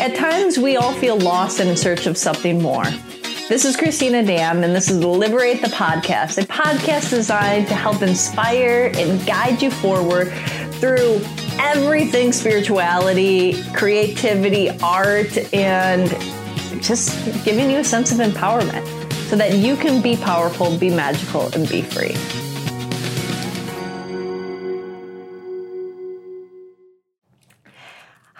At times, we all feel lost and in search of something more. This is Christina Dam, and this is Liberate the Podcast, a podcast designed to help inspire and guide you forward through everything spirituality, creativity, art, and just giving you a sense of empowerment so that you can be powerful, be magical, and be free.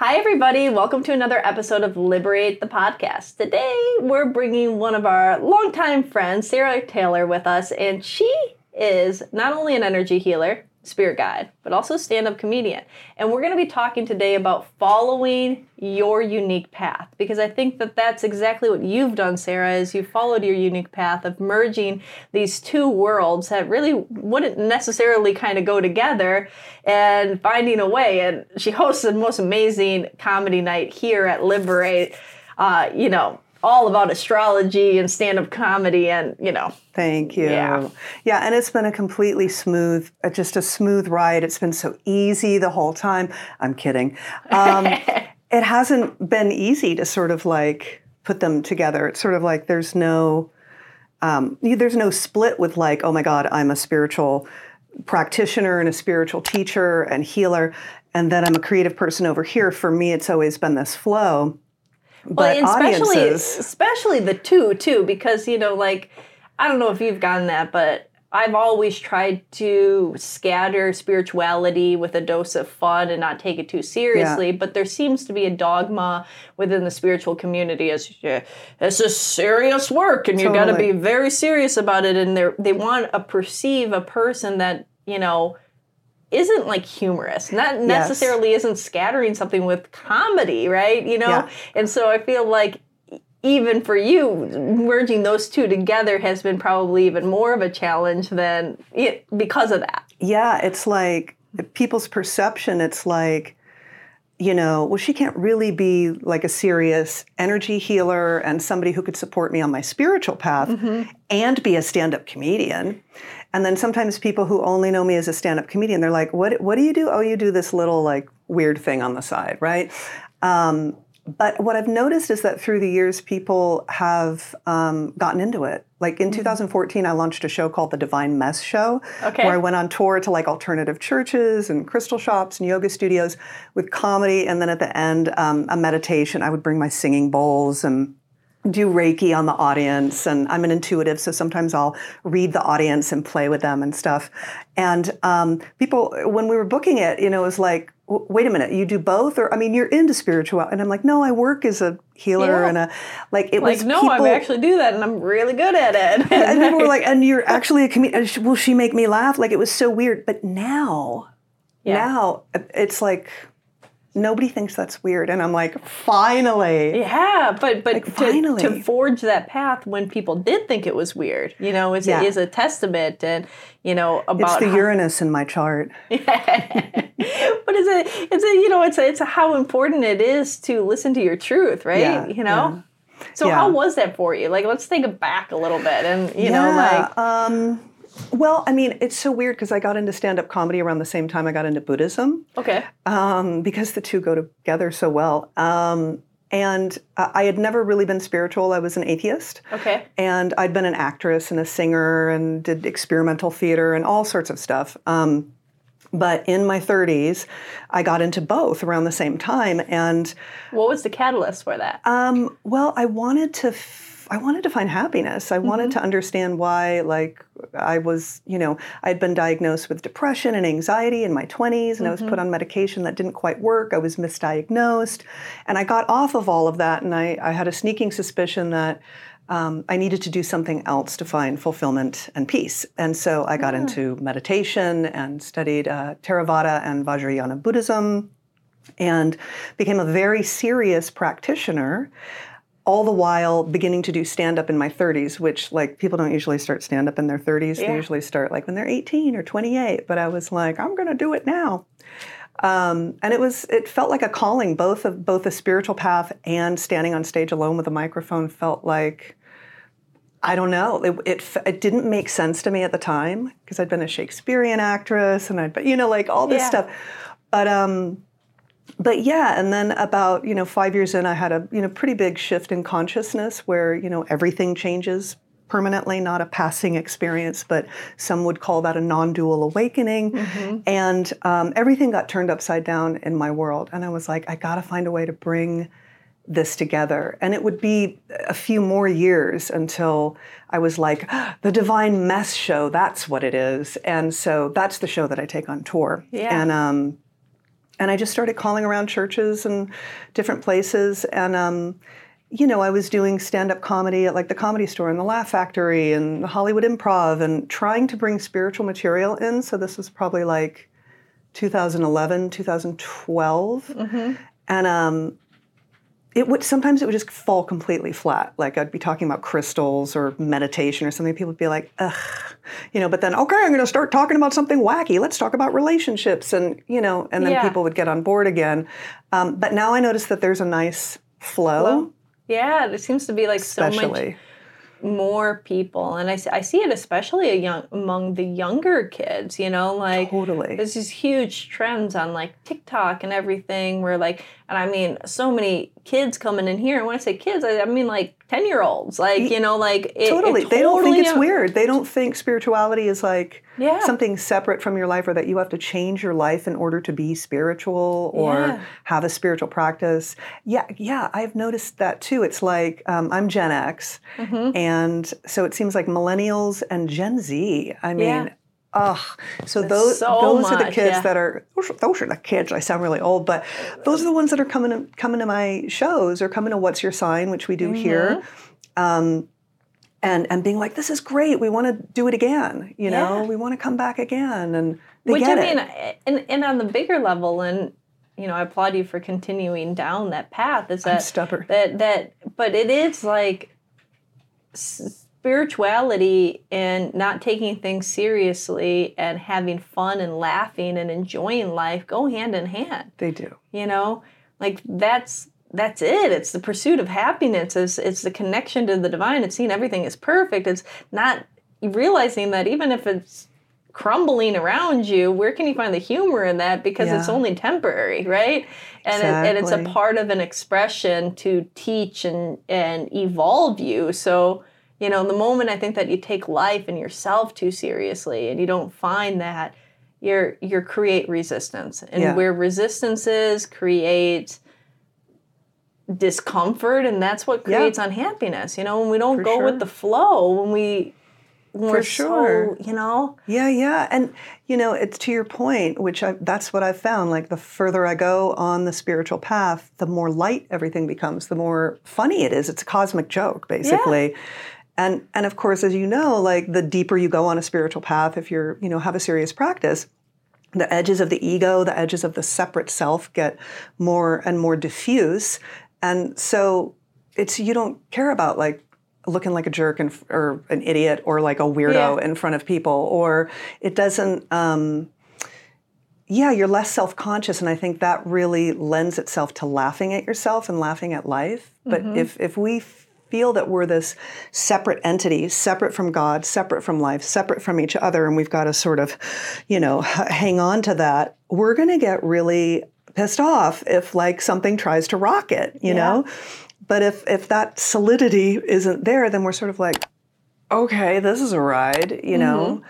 Hi, everybody. Welcome to another episode of Liberate the Podcast. Today, we're bringing one of our longtime friends, Sarah Taylor, with us, and she is not only an energy healer, spirit guide, but also stand up comedian. And we're going to be talking today about following your unique path because I think that that's exactly what you've done, Sarah, is you've followed your unique path of merging these two worlds that really wouldn't necessarily kind of go together and finding a way. And she hosts the most amazing comedy night here at Liberate. Uh, you know, all about astrology and stand-up comedy and you know. Thank you. Yeah. yeah and it's been a completely smooth uh, just a smooth ride. It's been so easy the whole time. I'm kidding. Um, it hasn't been easy to sort of like put them together. It's sort of like there's no um, there's no split with like oh my god i'm a spiritual practitioner and a spiritual teacher and healer and then i'm a creative person over here. For me it's always been this flow but well, especially especially the two too, because you know, like I don't know if you've gotten that, but I've always tried to scatter spirituality with a dose of fun and not take it too seriously. Yeah. But there seems to be a dogma within the spiritual community as it's a serious work and you got to be very serious about it. And they they want to perceive a person that you know isn't like humorous not necessarily yes. isn't scattering something with comedy right you know yeah. and so i feel like even for you merging those two together has been probably even more of a challenge than it because of that yeah it's like people's perception it's like you know, well, she can't really be like a serious energy healer and somebody who could support me on my spiritual path mm-hmm. and be a stand up comedian. And then sometimes people who only know me as a stand up comedian, they're like, what, what do you do? Oh, you do this little like weird thing on the side, right? Um, but what I've noticed is that through the years, people have um, gotten into it. Like in mm-hmm. 2014, I launched a show called The Divine Mess Show, okay. where I went on tour to like alternative churches and crystal shops and yoga studios with comedy, and then at the end, um, a meditation. I would bring my singing bowls and do Reiki on the audience, and I'm an intuitive, so sometimes I'll read the audience and play with them and stuff. And um, people, when we were booking it, you know, it was like, wait a minute, you do both, or I mean, you're into spiritual, and I'm like, no, I work as a healer yeah. and a like it was like, was no, people, I actually do that, and I'm really good at it. and people were like, and you're actually a comedian. Will she make me laugh? Like it was so weird, but now, yeah. now it's like nobody thinks that's weird and i'm like finally yeah but but like, to, finally. to forge that path when people did think it was weird you know is, yeah. is a testament and you know about it's the how, uranus in my chart yeah. but it's a it's a you know it's a, it's a how important it is to listen to your truth right yeah, you know yeah. so how was that for you like let's think back a little bit and you know like um well, I mean, it's so weird because I got into stand up comedy around the same time I got into Buddhism. Okay. Um, because the two go together so well. Um, and I had never really been spiritual. I was an atheist. Okay. And I'd been an actress and a singer and did experimental theater and all sorts of stuff. Um, but in my 30s, I got into both around the same time. And what was the catalyst for that? Um, well, I wanted to. F- I wanted to find happiness. I mm-hmm. wanted to understand why, like, I was, you know, I'd been diagnosed with depression and anxiety in my 20s, and mm-hmm. I was put mm-hmm. on medication that didn't quite work. I was misdiagnosed. And I got off of all of that, and I, I had a sneaking suspicion that um, I needed to do something else to find fulfillment and peace. And so I got yeah. into meditation and studied uh, Theravada and Vajrayana Buddhism and became a very serious practitioner all the while beginning to do stand up in my 30s, which like people don't usually start stand up in their 30s. Yeah. They usually start like when they're 18 or 28. But I was like, I'm going to do it now. Um, and it was it felt like a calling, both of both a spiritual path and standing on stage alone with a microphone felt like I don't know. It, it, it didn't make sense to me at the time because I'd been a Shakespearean actress and I'd been, you know, like all this yeah. stuff. But um, but yeah, and then about you know five years in, I had a you know pretty big shift in consciousness where you know everything changes permanently, not a passing experience, but some would call that a non-dual awakening. Mm-hmm. And um, everything got turned upside down in my world, and I was like, I got to find a way to bring this together. And it would be a few more years until I was like, the Divine Mess Show, that's what it is. And so that's the show that I take on tour. Yeah. And, um, and I just started calling around churches and different places. And, um, you know, I was doing stand up comedy at like the comedy store and the Laugh Factory and the Hollywood Improv and trying to bring spiritual material in. So this was probably like 2011, 2012. Mm-hmm. And um, it would sometimes it would just fall completely flat. Like I'd be talking about crystals or meditation or something. People would be like, ugh, you know. But then, okay, I'm going to start talking about something wacky. Let's talk about relationships, and you know, and then yeah. people would get on board again. Um, but now I notice that there's a nice flow. flow. Yeah, there seems to be like Especially. so much more people. And I, I see it especially young, among the younger kids you know like totally. there's these huge trends on like tiktok and everything where like and i mean so many kids coming in here. And when i say kids i, I mean like 10 year olds like you know like it, totally. totally they don't think it's weird they don't think spirituality is like yeah. something separate from your life or that you have to change your life in order to be spiritual or yeah. have a spiritual practice yeah yeah i've noticed that too it's like um, i'm gen x mm-hmm. and so it seems like millennials and gen z i mean yeah. Ugh. So those so those much, are the kids yeah. that are those, are the kids. I sound really old, but those are the ones that are coming to, coming to my shows or coming to What's Your Sign, which we do mm-hmm. here, um, and and being like, this is great. We want to do it again. You know, we want to come back again, and they which I mean, it. and and on the bigger level, and you know, I applaud you for continuing down that path. Is that I'm stubborn? That that, but it is like spirituality and not taking things seriously and having fun and laughing and enjoying life go hand in hand. They do. You know, like that's that's it. It's the pursuit of happiness. It's it's the connection to the divine. It's seeing everything is perfect. It's not realizing that even if it's crumbling around you, where can you find the humor in that? Because yeah. it's only temporary, right? And, exactly. it, and it's a part of an expression to teach and, and evolve you. So you know, the moment I think that you take life and yourself too seriously and you don't find that, you're you're create resistance. And yeah. where resistance is creates discomfort and that's what creates yeah. unhappiness. You know, when we don't For go sure. with the flow, when we when For sure. So, you know? Yeah, yeah. And, you know, it's to your point, which I, that's what I've found. Like, the further I go on the spiritual path, the more light everything becomes, the more funny it is. It's a cosmic joke, basically. Yeah. And and of course, as you know, like the deeper you go on a spiritual path, if you're, you know, have a serious practice, the edges of the ego, the edges of the separate self get more and more diffuse. And so it's you don't care about like looking like a jerk and, or an idiot or like a weirdo yeah. in front of people, or it doesn't. Um, yeah, you're less self conscious, and I think that really lends itself to laughing at yourself and laughing at life. But mm-hmm. if if we feel that we're this separate entity, separate from God, separate from life, separate from each other, and we've got to sort of, you know, hang on to that, we're going to get really pissed off if like something tries to rock it, you yeah. know? But if if that solidity isn't there, then we're sort of like, okay, this is a ride, you know? Mm-hmm.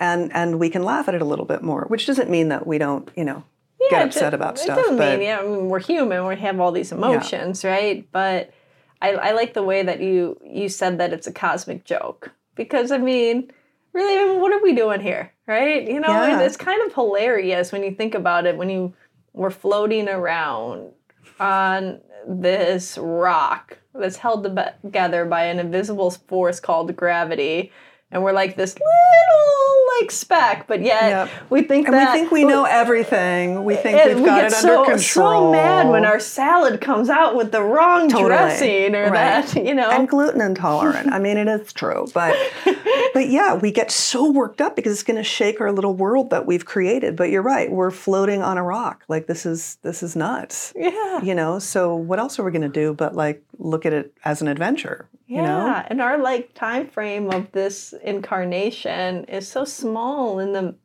And and we can laugh at it a little bit more, which doesn't mean that we don't, you know, yeah, get upset about it stuff. It doesn't but, mean, yeah, I mean, we're human, we have all these emotions, yeah. right? But I, I like the way that you you said that it's a cosmic joke because I mean, really, I mean, what are we doing here, right? You know, yeah. it's kind of hilarious when you think about it. When you were floating around on this rock that's held together by an invisible force called gravity, and we're like this little like speck, but yet yep. we think and that we think we know everything. We think we've we got it so, under control. So mad when our salad comes out with the wrong totally. dressing or right. that, you know, and gluten intolerant. I mean, it is true, but but yeah, we get so worked up because it's going to shake our little world that we've created. But you're right, we're floating on a rock. Like this is this is nuts. Yeah, you know. So what else are we going to do but like look at it as an adventure? Yeah, you know? and our like time frame of this incarnation is so small in the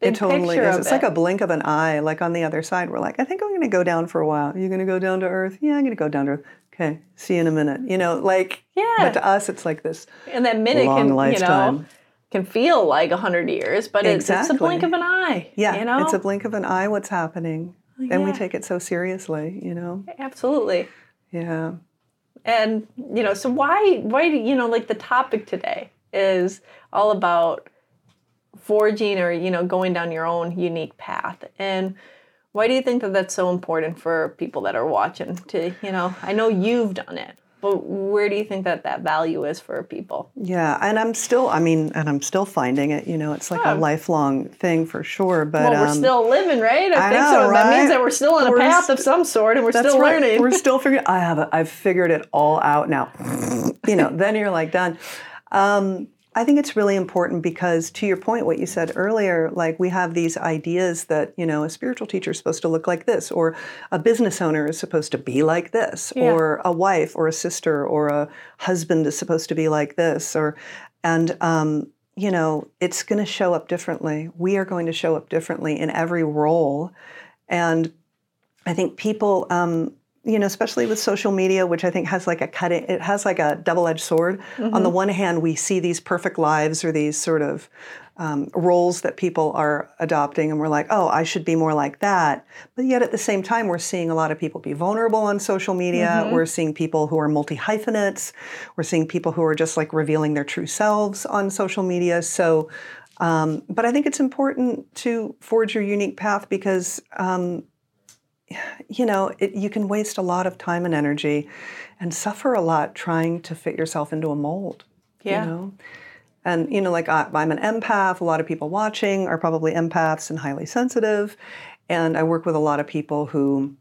it totally is. It's it. like a blink of an eye. Like on the other side, we're like, I think I'm going to go down for a while. You're going to go down to earth? Yeah, I'm going to go down to earth. Okay, see you in a minute. You know, like, yeah. But to us, it's like this. And that minute long can, lifetime. you know, can feel like a hundred years, but exactly. it's, it's, a blink of an eye. Yeah, you know? it's a blink of an eye. What's happening, yeah. and we take it so seriously. You know, absolutely. Yeah. And you know, so why why do you know like the topic today is all about forging or you know going down your own unique path. And why do you think that that's so important for people that are watching to you know i know you've done it but where do you think that that value is for people? Yeah and i'm still i mean and i'm still finding it you know it's like a lifelong thing for sure but well, we're um, still living right? I, I think know, so. Right? that means that we're still on we're, a path of some sort and we're still right. learning. We're still figuring i have a, i've figured it all out now. You know then you're like done. Um, I think it's really important because, to your point, what you said earlier, like we have these ideas that, you know, a spiritual teacher is supposed to look like this, or a business owner is supposed to be like this, yeah. or a wife or a sister or a husband is supposed to be like this, or, and, um, you know, it's going to show up differently. We are going to show up differently in every role. And I think people, um, you know, especially with social media, which I think has like a cutting, it has like a double-edged sword. Mm-hmm. On the mm-hmm. one hand, we see these perfect lives or these sort of um, roles that people are adopting, and we're like, oh, I should be more like that. But yet at the same time, we're seeing a lot of people be vulnerable on social media. Mm-hmm. We're seeing people who are multi hyphenates. We're seeing people who are just like revealing their true selves on social media. So, um, but I think it's important to forge your unique path because um, you know, it, you can waste a lot of time and energy and suffer a lot trying to fit yourself into a mold. Yeah. You know? And, you know, like I, I'm an empath, a lot of people watching are probably empaths and highly sensitive. And I work with a lot of people who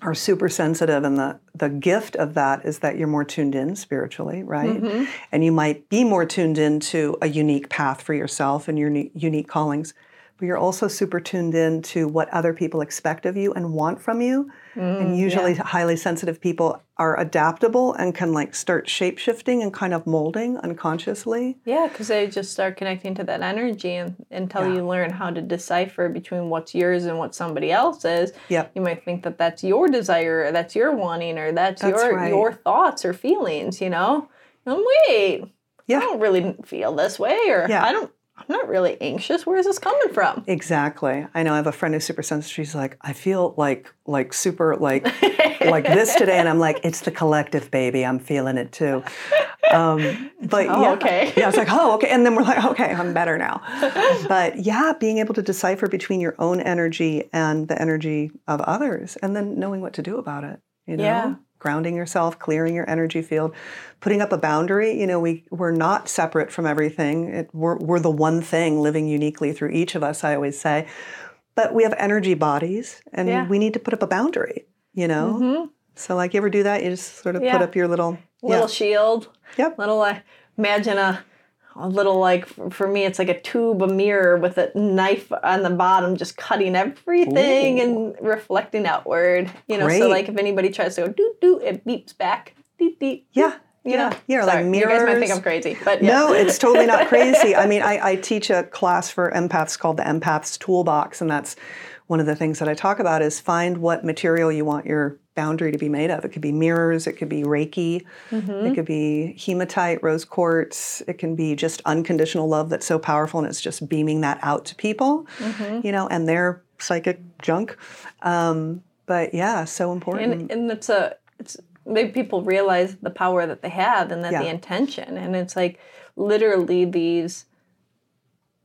are super sensitive and the, the gift of that is that you're more tuned in spiritually right mm-hmm. and you might be more tuned into a unique path for yourself and your unique callings but you're also super tuned in to what other people expect of you and want from you. Mm, and usually yeah. highly sensitive people are adaptable and can like start shape shifting and kind of molding unconsciously. Yeah, because they just start connecting to that energy and until yeah. you learn how to decipher between what's yours and what somebody else's. Yep. You might think that that's your desire or that's your wanting or that's, that's your right. your thoughts or feelings, you know? And wait, yeah. I don't really feel this way or yeah. I don't I'm not really anxious. Where is this coming from? Exactly. I know I have a friend who's super sensitive. She's like, I feel like like super like like this today, and I'm like, it's the collective, baby. I'm feeling it too. Um, but oh, yeah, okay. yeah, it's like, oh, okay, and then we're like, okay, I'm better now. but yeah, being able to decipher between your own energy and the energy of others, and then knowing what to do about it. You know. Yeah grounding yourself, clearing your energy field, putting up a boundary. You know, we, we're not separate from everything. It, we're, we're the one thing living uniquely through each of us, I always say. But we have energy bodies and yeah. we need to put up a boundary, you know? Mm-hmm. So, like, you ever do that? You just sort of yeah. put up your little little yeah. shield. Yep. Little, uh, imagine a a little like for me it's like a tube a mirror with a knife on the bottom just cutting everything Ooh. and reflecting outward you know Great. so like if anybody tries to go doo doo it beeps back deep deep yeah you yeah, know? yeah, Sorry, like mirrors. You guys might think I'm crazy, but yeah. no, it's totally not crazy. I mean, I, I teach a class for empaths called the Empaths Toolbox, and that's one of the things that I talk about is find what material you want your boundary to be made of. It could be mirrors, it could be Reiki, mm-hmm. it could be hematite, rose quartz, it can be just unconditional love that's so powerful and it's just beaming that out to people, mm-hmm. you know, and their psychic junk. Um, but yeah, so important. And, and it's a, it's, maybe people realize the power that they have and that yeah. the intention. And it's like literally these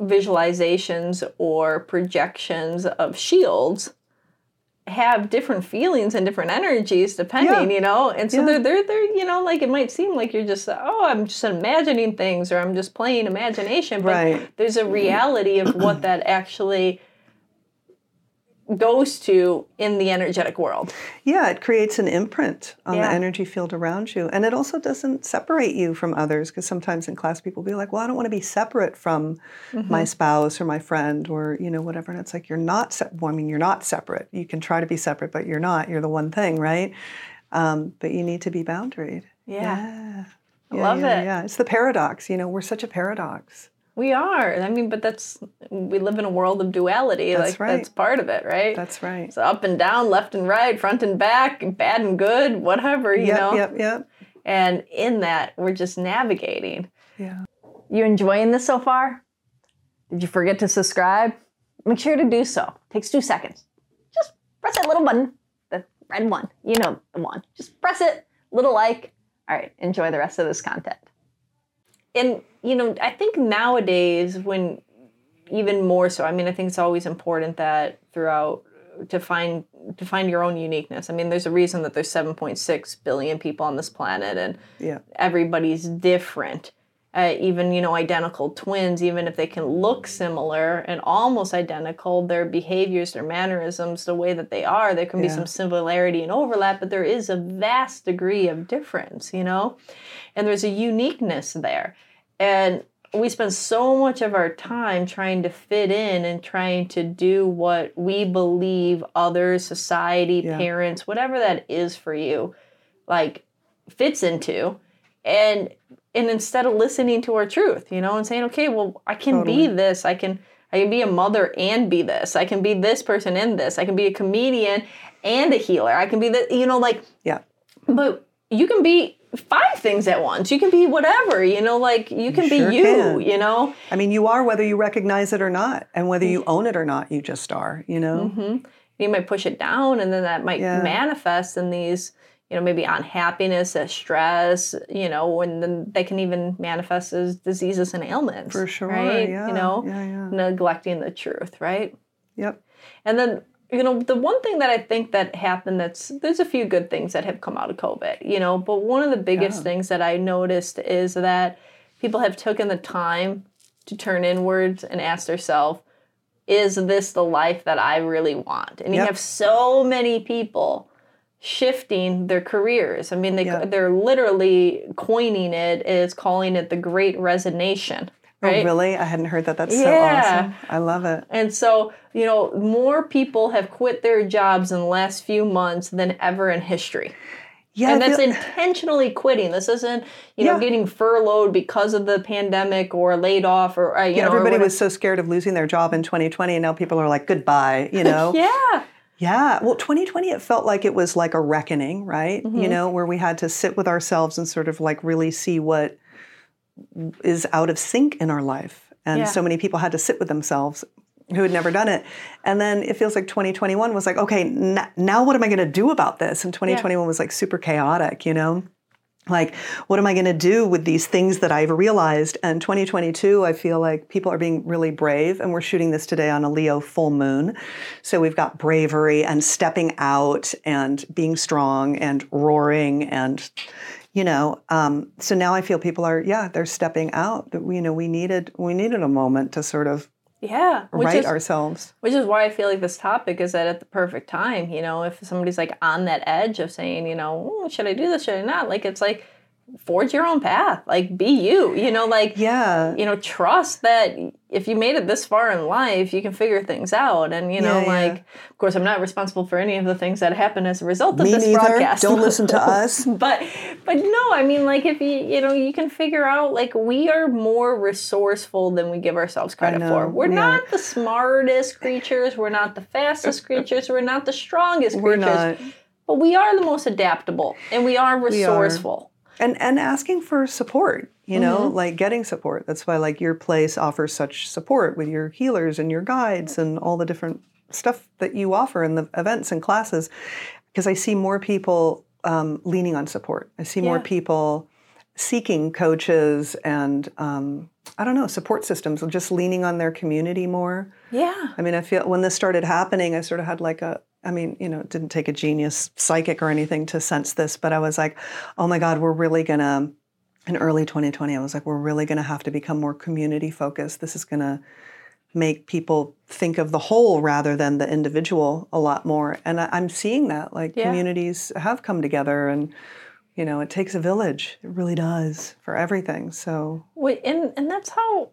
visualizations or projections of shields have different feelings and different energies depending, yeah. you know. And so yeah. they're they're they're you know like it might seem like you're just oh I'm just imagining things or I'm just playing imagination, but right. there's a reality of what that actually goes to in the energetic world. Yeah, it creates an imprint on yeah. the energy field around you. And it also doesn't separate you from others because sometimes in class people be like, well, I don't want to be separate from mm-hmm. my spouse or my friend or, you know, whatever. And it's like, you're not, se- well, I mean, you're not separate. You can try to be separate, but you're not. You're the one thing, right? Um, but you need to be boundaried. Yeah. yeah. I love yeah, it. Yeah, it's the paradox. You know, we're such a paradox. We are. I mean, but that's we live in a world of duality. That's like right. that's part of it, right? That's right. It's up and down, left and right, front and back, bad and good, whatever, you yep, know. Yep, yep. And in that, we're just navigating. Yeah. You enjoying this so far? Did you forget to subscribe? Make sure to do so. Takes two seconds. Just press that little button, the red one. You know the one. Just press it, little like. All right, enjoy the rest of this content. And you know, I think nowadays when even more so, I mean, I think it's always important that throughout to find to find your own uniqueness. I mean, there's a reason that there's 7.6 billion people on this planet and Yeah. everybody's different. Uh, even you know identical twins even if they can look similar and almost identical their behaviors their mannerisms the way that they are there can be some similarity and overlap but there is a vast degree of difference you know and there's a uniqueness there and we spend so much of our time trying to fit in and trying to do what we believe others society Yeah. parents whatever that is for you like fits into. And and instead of listening to our truth you know and saying okay well i can be this. I can i can be a mother and be this. I can be this person and this. I can be a comedian and a healer. I can be the you know like Yeah. but you can be five things at once you can be whatever you know like you can sure be you can. you know I mean, you are whether you recognize it or not, and whether you own it or not, you just are. You know. hmm you might push it down and then that might Yeah. manifest in these you know maybe unhappiness as stress you know and then they can even manifest as diseases and ailments For sure. right Yeah. you know. Yeah. neglecting the truth right Yep. and then you know the one thing that i think that happened that's there's a few good things that have come out of covid you know but one of the biggest Yeah. things that i noticed is that people have taken the time to turn inwards and ask themselves is this the life that i really want and you have so many people shifting their careers i mean they, Yeah. they're literally coining it is calling it the great resignation right Oh, really? I hadn't heard that. That's so Yeah. awesome. I love it. and so, you know, more people have quit their jobs in the last few months than ever in history. Yeah. and that's feel- intentionally quitting. This isn't, you know, Yeah. getting furloughed because of the pandemic or laid off or, uh, you yeah, know, everybody was so scared of losing their job in 2020, and now people are like, goodbye, you know? Yeah. Yeah. Well, 2020, it felt like it was like a reckoning, right? Mm-hmm. You know, where we had to sit with ourselves and sort of like really see what is out of sync in our life. And Yeah. so many people had to sit with themselves who had never done it. And then it feels like 2021 was like, okay, n- now what am I going to do about this? And 2021 was like super chaotic, you know? Like, what am I going to do with these things that I've realized? And 2022, I feel like people are being really brave. And we're shooting this today on a Leo full moon. So we've got bravery and stepping out and being strong and roaring and, you know, um, so now I feel people are, yeah, they're stepping out. That you know, we needed we needed a moment to sort of Yeah. Right is, ourselves. Which is why I feel like this topic is at, at the perfect time. You know, if somebody's like on that edge of saying, you know, "Oh, should I do this? Should I not? Like, it's like, forge your own path. Like, be you. You know, like, Yeah. you know, trust that if you made it this far in life, you can figure things out. And, you know, Yeah, yeah. like, of course, I'm not responsible for any of the things that happen as a result of Me this neither. broadcast. Don't listen to us. but but no i mean like if you you know you can figure out like we are more resourceful than we give ourselves credit for we're we not the smartest creatures we're not the fastest creatures we're not the strongest creatures We're not. but we are the most adaptable and we are resourceful and and asking for support you know Mm-hmm. like getting support. That's why like your place offers such support with your healers and your guides and all the different stuff that you offer in the events and classes. Because i see more people um, leaning on support. I see more people seeking coaches and um, i don't know support systems just leaning on their community more. Yeah. I mean, I feel when this started happening, I sort of had like a, I mean, you know, it didn't take a genius psychic or anything to sense this, but I was like, oh my God, we're really gonna, in early 2020, I was like, we're really gonna have to become more community focused. This is gonna make people think of the whole rather than the individual a lot more. And I, I'm seeing that, like Yeah. communities have come together and, you know, it takes a village. It really does for everything. So, Wait, and and that's how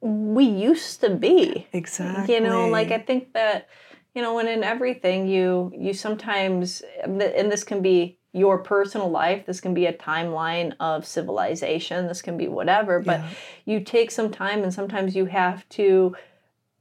we used to be exactly. you know like i think that you know and in everything you you sometimes and this can be your personal life. This can be a timeline of civilization. This can be whatever. But yeah. you take some time, and sometimes you have to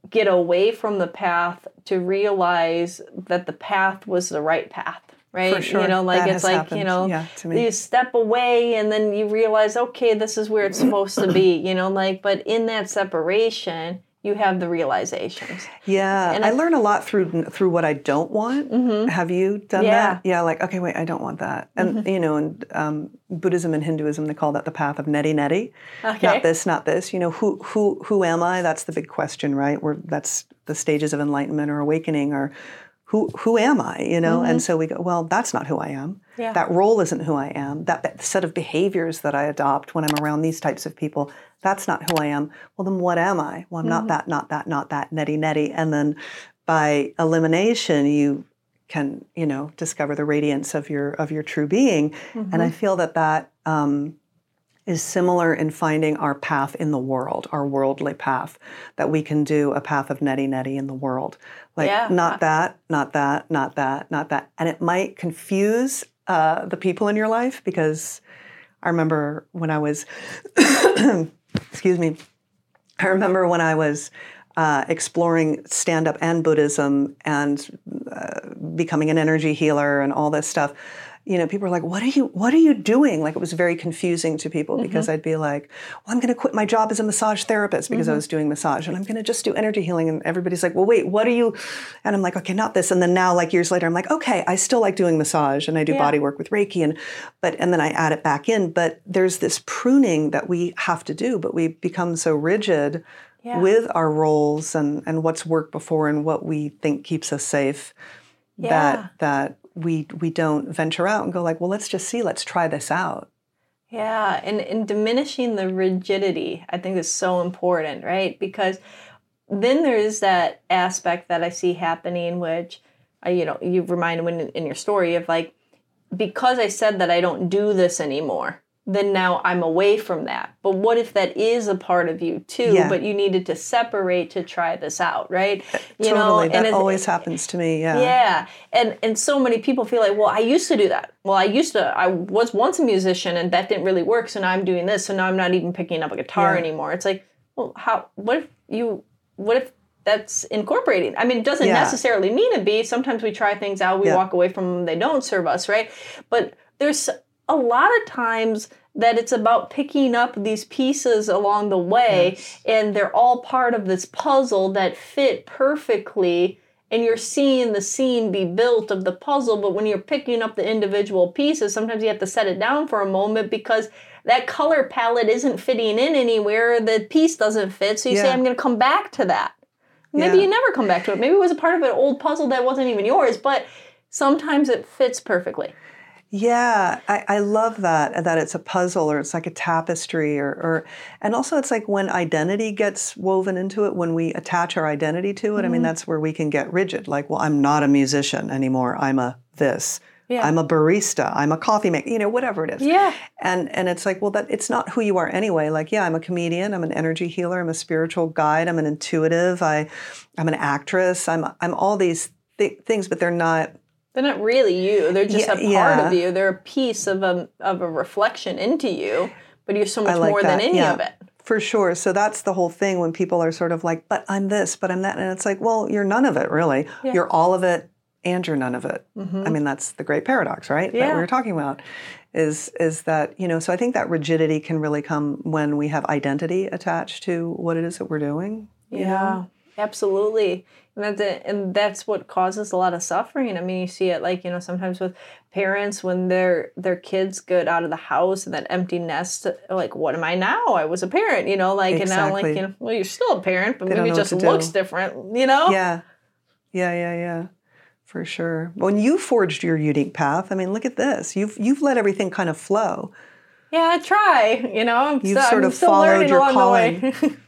get away from the path to realize that the path was the right path right? Sure. You know, like that it's like, happened. you know, yeah, you step away and then you realize, okay, this is where it's supposed to be, you know, like, but in that separation, you have the realizations. Yeah, and I, I learn a lot through through what I don't want. Mm-hmm. Have you done yeah. that? Yeah, like okay, wait, I don't want that. And mm-hmm. you know, in um, Buddhism and Hinduism, they call that the path of neti neti. Okay. Not this, not this. You know, who who who am I? That's the big question, right? Where that's the stages of enlightenment or awakening, or who who am I? You know, mm-hmm. and so we go, well, that's not who I am. Yeah. That role isn't who I am. That, that set of behaviors that I adopt when I'm around these types of people, that's not who I am. Well, then what am I? Well, I'm mm-hmm. not that, not that, not that, neti neti. And then by elimination, you can you know discover the radiance of your of your true being. Mm-hmm. And I feel that that um, is similar in finding our path in the world, our worldly path, that we can do a path of neti neti in the world. Like, yeah. not that, not that, not that, not that. And it might confuse uh, the people in your life because I remember when I was, excuse me, I remember when I was uh, exploring stand up and Buddhism and uh, becoming an energy healer and all this stuff you know, people were like, "What are you? What are you doing?" Like it was very confusing to people mm-hmm. because I'd be like, "Well, I'm going to quit my job as a massage therapist because mm-hmm. I was doing massage, and I'm going to just do energy healing." And everybody's like, "Well, wait, what are you?" And I'm like, "Okay, not this." And then now, like years later, I'm like, "Okay, I still like doing massage, and I do yeah. body work with Reiki, and but and then I add it back in. But there's this pruning that we have to do, but we become so rigid." Yeah. With our roles and, and what's worked before and what we think keeps us safe, yeah. that that we we don't venture out and go like, well, let's just see, let's try this out. Yeah, and, and diminishing the rigidity, I think is so important, right? Because then there is that aspect that I see happening, which, uh, you know, you reminded when in your story of like, because I said that I don't do this anymore, then now I'm away from that. But what if that is a part of you too? Yeah. But you needed to separate to try this out, right? Uh, you totally. know, that and always happens to me. Yeah. Yeah, and and so many people feel like, well, I used to do that. Well, I used to. I was once a musician, and that didn't really work. So now I'm doing this. So now I'm not even picking up a guitar yeah. anymore. It's like, well, how? What if you? What if that's incorporating. I mean, it doesn't yeah. necessarily mean to be. Sometimes we try things out, we walk away from them, they don't serve us, right? But there's a lot of times that it's about picking up these pieces along the way yes. and they're all part of this puzzle that fit perfectly and you're seeing the scene be built of the puzzle but when you're picking up the individual pieces sometimes you have to set it down for a moment because that color palette isn't fitting in anywhere the piece doesn't fit so you yeah. say i'm going to come back to that maybe yeah. you never come back to it maybe it was a part of an old puzzle that wasn't even yours but sometimes it fits perfectly yeah, I, I, love that that it's a puzzle or it's like a tapestry or, or and also it's like when identity gets woven into it, when we attach our identity to it. Mm-hmm. I mean, mm-hmm. that's where we can get rigid. Like, well, I'm not a musician anymore. I'm a this. Yeah. I'm a barista. I'm a coffee maker. You know, whatever it is. Yeah. And and it's like, well, that it's not who you are anyway. Like, yeah, I'm a comedian. I'm an energy healer. I'm a spiritual guide. I'm an intuitive. I, I'm an actress. I'm I'm all these th- things, but they're not they're not really you. They're just yeah, a part yeah. of you. They're a piece of a of a reflection into you, but you're so much like more that. than any yeah. of it. For sure. So that's the whole thing when people are sort of like, but I'm this, but I'm that. And it's like, well, you're none of it really. You're all of it and you're none of it. Mm-hmm. I mean, that's the great paradox, right? That we are talking about. Is is that, you know, so I think that rigidity can really come when we have identity attached to what it is that we're doing. Yeah. Know? Absolutely. And that's, it, and that's what causes a lot of suffering. I mean, you see it like, you know, sometimes with parents when their their kids get out of the house and that empty nest, like, what am I now? I was a parent, you know, like, exactly. and now, like, you know, well, you're still a parent, but they maybe it just looks do. different, you know? Yeah. Yeah, yeah, yeah. For sure. When you forged your unique path, I mean, look at this. You've you've let everything kind of flow. Yeah, I try. You know, I'm you've still, sort I'm of followed your calling.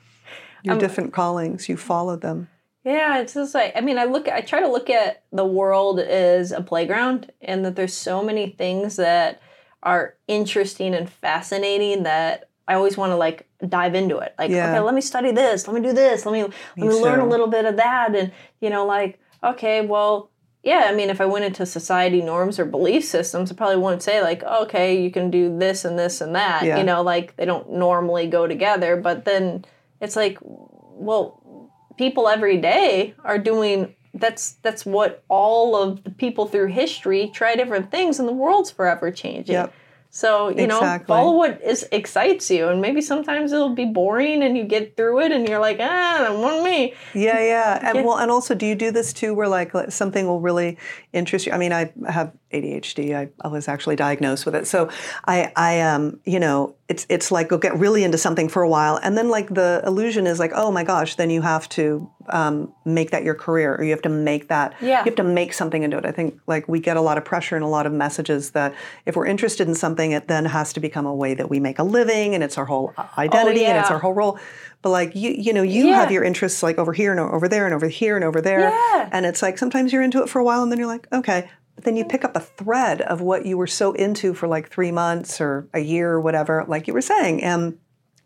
your um, different callings. You follow them. Yeah, it's just like I mean, I look I try to look at the world as a playground and that there's so many things that are interesting and fascinating that I always want to like dive into it. Like, yeah. okay, let me study this, let me do this, let me me let me too. learn a little bit of that and you know like, okay, well, yeah, I mean, if I went into society norms or belief systems, I probably wouldn't say like, okay, you can do this and this and that. Yeah. You know, like they don't normally go together. But then it's like, well, people every day are doing that's that's what all of the people through history try different things and the world's forever changing. Yep. So, you exactly. know, follow what is excites you and maybe sometimes it'll be boring and you get through it and you're like, ah, that wasn't me. Yeah, yeah. And yeah. well and also do you do this too where like something will really interest you? I mean, I have ADHD. I, I was actually diagnosed with it. So I I um, you know, it's it's like go get really into something for a while and then like the illusion is like, oh my gosh, then you have to um, make that your career or you have to make that yeah. you have to make something into it i think like we get a lot of pressure and a lot of messages that if we're interested in something it then has to become a way that we make a living and it's our whole identity oh, yeah. and it's our whole role but like you you know you yeah. have your interests like over here and over there and over here and over there and it's like sometimes you're into it for a while and then you're like okay then you pick up a thread of what you were so into for like three months or a year or whatever like you were saying and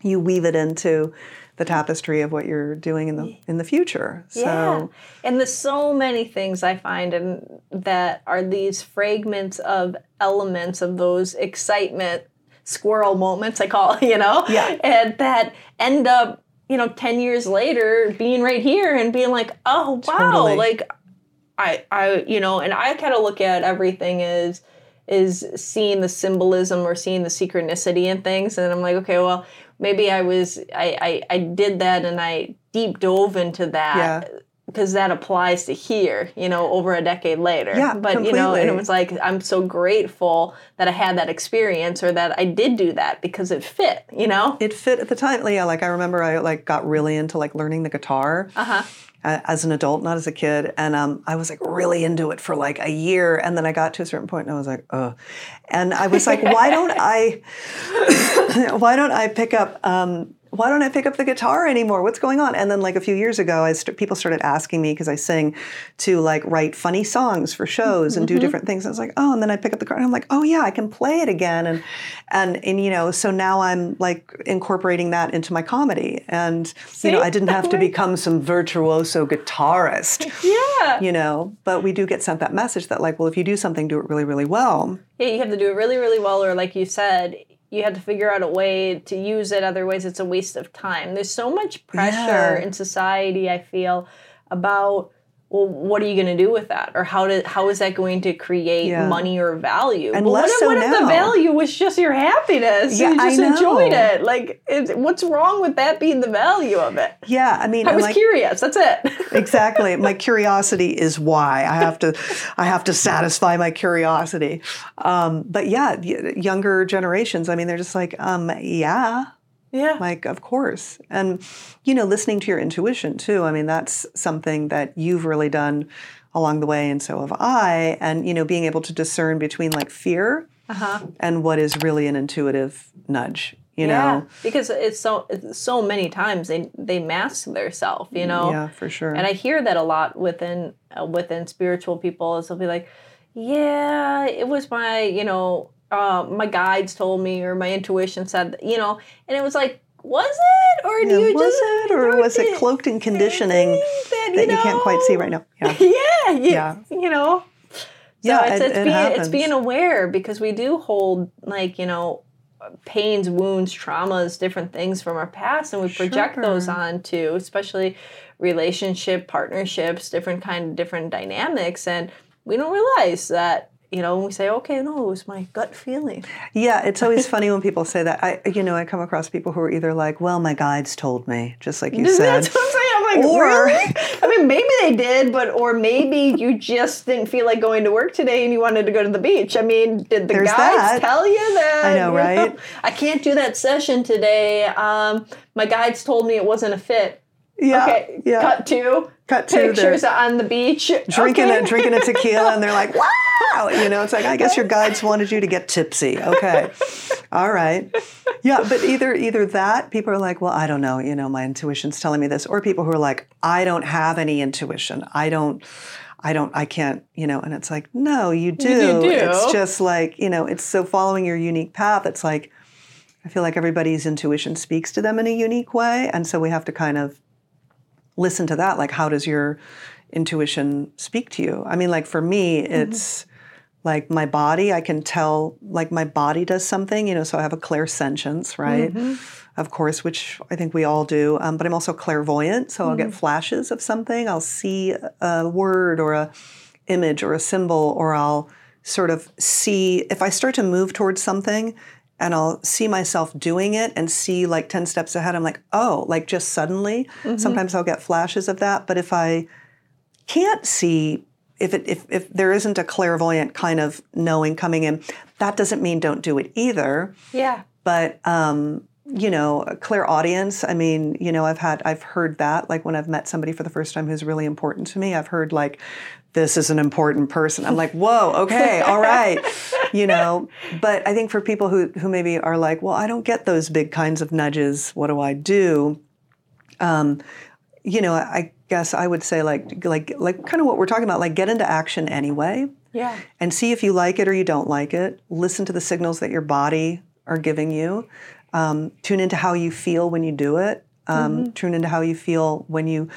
you weave it into the tapestry of what you're doing in the in the future. So yeah. and there's so many things I find and that are these fragments of elements of those excitement squirrel moments I call, you know? Yeah. And that end up, you know, 10 years later being right here and being like, "Oh, wow." Totally. Like I I you know, and I kind of look at everything as is seeing the symbolism or seeing the synchronicity in things and I'm like, okay, well, maybe I was I, I, I did that and I deep dove into that. Yeah because that applies to here, you know, over a decade later. Yeah, but completely. you know, and it was like I'm so grateful that I had that experience or that I did do that because it fit, you know. It fit at the time. Yeah, like I remember I like got really into like learning the guitar. Uh-huh as an adult, not as a kid. And um, I was like really into it for like a year. And then I got to a certain point and I was like, oh. And I was like, why don't I, why don't I pick up um, why don't I pick up the guitar anymore? What's going on? And then like a few years ago, I st- people started asking me because I sing to like write funny songs for shows and mm-hmm. do different things. I was like, oh, and then I pick up the guitar and I'm like, oh yeah, I can play it again. And and and you know, so now I'm like incorporating that into my comedy. And See? you know, I didn't have to become some virtuoso guitarist. Yeah. You know, but we do get sent that message that like, well, if you do something, do it really, really well. Yeah, you have to do it really, really well, or like you said, you have to figure out a way to use it otherwise it's a waste of time there's so much pressure yeah. in society i feel about well, what are you going to do with that, or how to how is that going to create yeah. money or value? And less what, so what now. if the value was just your happiness? Yeah, you just enjoyed it. Like, what's wrong with that being the value of it? Yeah, I mean, I was like, curious. That's it. exactly. My curiosity is why I have to I have to satisfy my curiosity. Um, but yeah, younger generations. I mean, they're just like, um, yeah yeah. Like, of course. And, you know, listening to your intuition too. I mean, that's something that you've really done along the way, and so have I. And, you know, being able to discern between like fear uh-huh. and what is really an intuitive nudge. You yeah, know, because it's so it's so many times they they mask their self, you know. Yeah, for sure. And I hear that a lot within uh, within spiritual people. Is they'll be like, "Yeah, it was my you know uh, my guides told me or my intuition said, you know, and it was like, was it or do yeah, you was just it or was it cloaked in conditioning that, you, that know, you, can't quite see right now? Yeah, yeah, you, yeah. You know, so yeah, it's, it's, it, being, it's being aware because we do hold like you know pains, wounds, traumas, different things from our past, and we project sure. those onto, especially relationship, partnerships, different kind of different dynamics, and we don't realize that you know, and we say, okay, no, it was my gut feeling. Yeah, it's always funny when people say that. I, you know, I come across people who are either like, well, my guides told me, just like you said. That's what I'm saying. I'm like, or, really? I mean, maybe they did, but or maybe you just didn't feel like going to work today and you wanted to go to the beach. I mean, did the guides that. tell you that? I know, right? Know, I can't do that session today. Um, my guides told me it wasn't a fit. Yeah. Okay. Yeah. Cut to cut to pictures on the beach, drinking okay. a drinking a tequila, and they're like, "Wow!" You know, it's like I guess your guides wanted you to get tipsy. Okay, all right, yeah. But either either that people are like, "Well, I don't know," you know, my intuition's telling me this, or people who are like, "I don't have any intuition. I don't." I don't, I can't, you know, and it's like, no, you do. You do. It's just like, you know, it's so following your unique path. It's like, I feel like everybody's intuition speaks to them in a unique way. And so we have to kind of listen to that like how does your intuition speak to you. I mean, like for me, mm-hmm. it's like my body, I can tell, like my body does something, you know, so I have a clairsentience, right? Mm-hmm. Of course, which I think we all do. Um, but I'm also clairvoyant, so I'll get mm-hmm. flashes of something. I'll see a word or a image or a symbol, or I'll sort of see if I start to move towards something and I'll see myself doing it and see like 10 steps ahead. I'm like, oh, like just suddenly. Sometimes I'll get flashes of that. But if I can't see, if, it, if, if there isn't a clairvoyant kind of knowing coming in, that doesn't mean don't do it either. Yeah. But, um, you know, a clairaudience, I mean, you know, I've had, I've heard that, like when I've met somebody for the first time who's really important to me, I've heard like, this is an important person. I'm like, whoa, okay, all right, you know. But I think for people who who maybe are like, well, I don't get those big kinds of nudges. What do I do? Um, you know, I guess I would say like like like kind of what we're talking about, like get into action anyway. Yeah. And see if you like it or you don't like it. Listen to the signals that your body are giving you. Um, tune into how you feel when you do it. Um, Tune into how you feel when you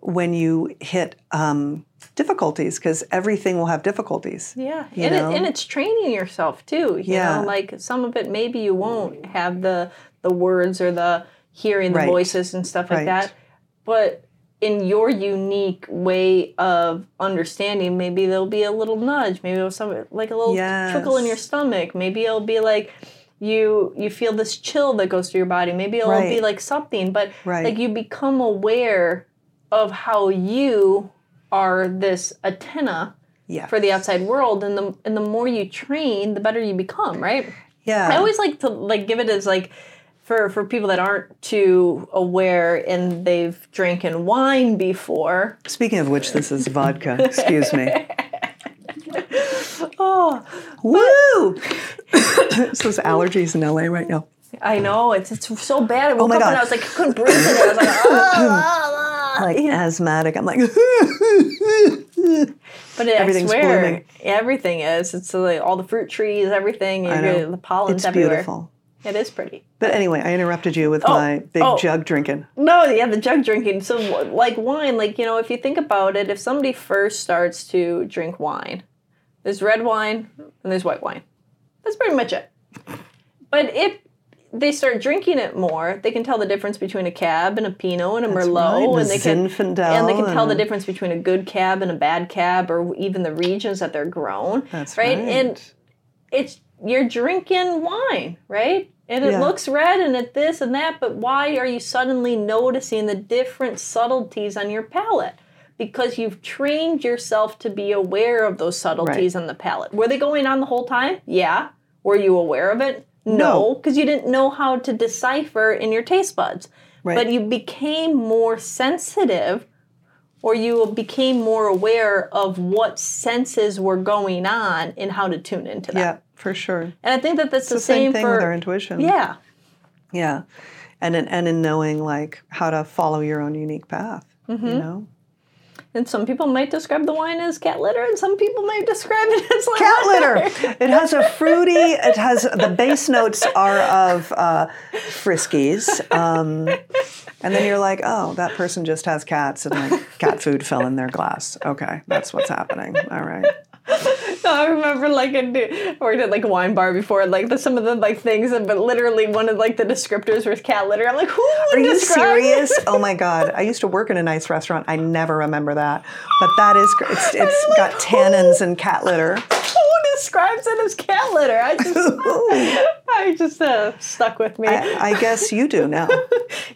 when you hit um, difficulties because everything will have difficulties. Yeah, and, it, and it's training yourself too. You Yeah. know, like some of it maybe you won't have the the words or the hearing the Right. voices and stuff like Right. that, but in your unique way of understanding, maybe there'll be a little nudge, maybe it'll some like a little trickle in your stomach, maybe it'll be like you you feel this chill that goes through your body, maybe it'll be like something, but Right. like you become aware of how you are this antenna Yeah. for the outside world and the and the more you train the better you become right yeah. i always like to like give it as like for for people that aren't too aware and they've drinking wine before Speaking of which, this is vodka. Excuse me. oh Woo! it's those allergies in LA right now. i know it's it's so bad i oh woke my up and God. i was like i couldn't breathe i was like ah, ah, ah, ah Like asthmatic. I'm like, but everything's I swear, blooming. everything is it's like all the fruit trees everything you I know. the pollen's it's everywhere beautiful. it is pretty But anyway, I interrupted you with oh, my big oh. jug drinking. No, yeah, the jug drinking. So, like wine, like, you know, if you think about it, if somebody first starts to drink wine, there's red wine and there's white wine. That's pretty much it. But if they start drinking it more, they can tell the difference between a cab and a Pinot and a That's Merlot, right, and they can Zinfandel and they can tell the difference between a good cab and a bad cab, or even the regions that they're grown. That's right. right. And it's you're drinking wine, right? And it Yeah. looks red and it this and that, but why are you suddenly noticing the different subtleties on your palate? Because you've trained yourself to be aware of those subtleties on the palate. Were they going on the whole time? Yeah. Were you aware of it? No, No. because you didn't know how to decipher in your taste buds. Right. But you became more sensitive or you became more aware of what senses were going on and how to tune into that. Yeah, for sure. And I think that that's the, The same thing for with our intuition. yeah, Yeah. And in, and in knowing like how to follow your own unique path, Mm-hmm. you know? And some people might describe the wine as cat litter, and some people might describe it as like Cat litter. It has a fruity. It has the base notes are of uh, Friskies, um, and then you're like, oh, that person just has cats, and like cat food fell in their glass. Okay, that's what's happening. All right. I remember like I worked at like a wine bar before, like the, some of the like things, but literally one of like the descriptors was cat litter. I'm like, who would Are you serious? Oh my God! I used to work in a nice restaurant. I never remember that, but that is it's, it's like, got tannins and cat litter. Who describes it as cat litter? I just, I just uh, stuck with me. I, I guess you do now.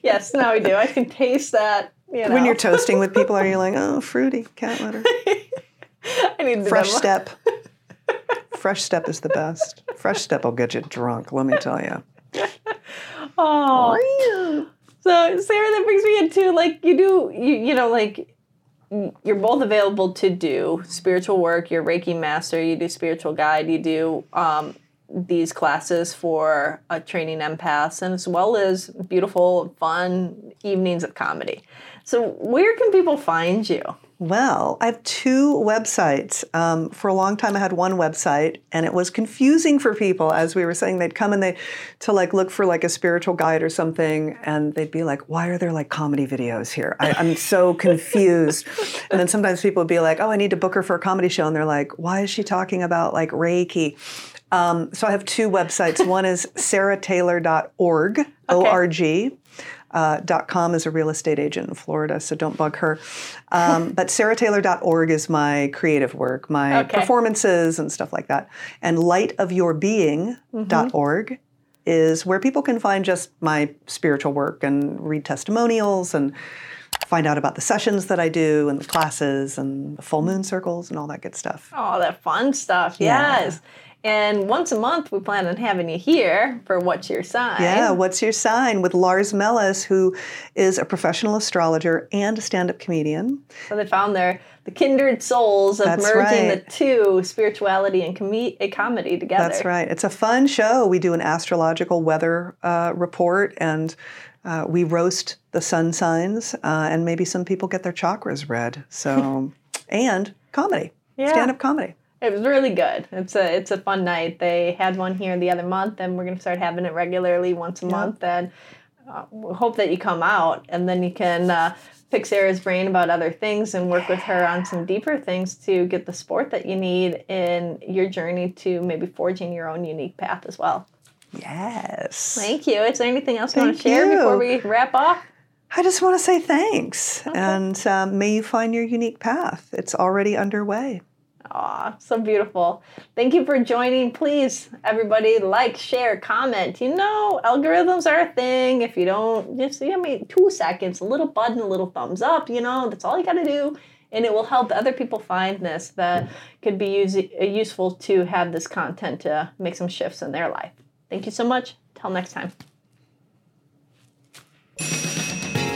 yes, now I do. I can taste that. You know, When you're toasting with people, are you like, oh, fruity cat litter? I need Fresh. Step. Fresh Step is the best. Fresh Step will get you drunk. Let me tell you. Oh. So Sarah, that brings me into like you do you you know like you're both available to do spiritual work. You're Reiki master. You do spiritual guide. You do um, these classes for uh, training empaths, and as well as beautiful, fun evenings of comedy. So where can people find you? Well, I have two websites. Um, for a long time, I had one website, and it was confusing for people. As we were saying, they'd come and they to like look for like a spiritual guide or something, and they'd be like, "Why are there like comedy videos here? I, I'm so confused." and then sometimes people would be like, "Oh, I need to book her for a comedy show," and they're like, "Why is she talking about like Reiki?" Um, so I have two websites. One is sarahtaylor.org, okay. O-R-G. Uh, .com is a real estate agent in Florida, so don't bug her. Um, but sarahtaylor.org is my creative work, my okay. performances and stuff like that. And lightofyourbeing.org mm-hmm. is where people can find just my spiritual work and read testimonials and find out about the sessions that I do and the classes and the full moon circles and all that good stuff. All that fun stuff. Yeah. And once a month, we plan on having you here for What's Your Sign? Yeah, What's Your Sign with Lars Mellis, who is a professional astrologer and a stand up comedian. So they found their the kindred souls of That's merging right. the two, spirituality and com- comedy together. That's right. It's a fun show. We do an astrological weather uh, report and uh, we roast the sun signs, uh, and maybe some people get their chakras read. So, and comedy, yeah. stand up comedy. It was really good. It's a it's a fun night. They had one here the other month, and we're gonna start having it regularly once a month. And uh, we hope that you come out, and then you can uh, pick Sarah's brain about other things and work with her on some deeper things to get the support that you need in your journey to maybe forging your own unique path as well. Yes. Thank you. Is there anything else you want to share you. before we wrap off? I just want to say thanks, okay. and um, may you find your unique path. It's already underway. Aw, so beautiful. Thank you for joining. Please, everybody, like, share, comment. You know, algorithms are a thing. If you don't, just give me two seconds, a little button, a little thumbs up, you know, that's all you got to do. And it will help other people find this that could be use, uh, useful to have this content to make some shifts in their life. Thank you so much. Till next time.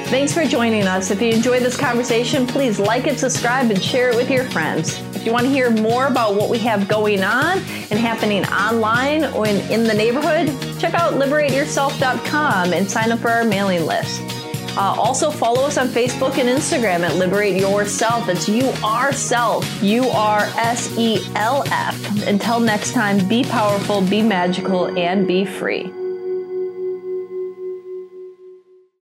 Thanks for joining us. If you enjoyed this conversation, please like it, subscribe, and share it with your friends. If you want to hear more about what we have going on and happening online or in, in the neighborhood, check out liberateurself.com and sign up for our mailing list. Uh, also, follow us on Facebook and Instagram at Liberate Urself. It's U R Self, U R S E L F. Until next time, be powerful, be magical, and be free.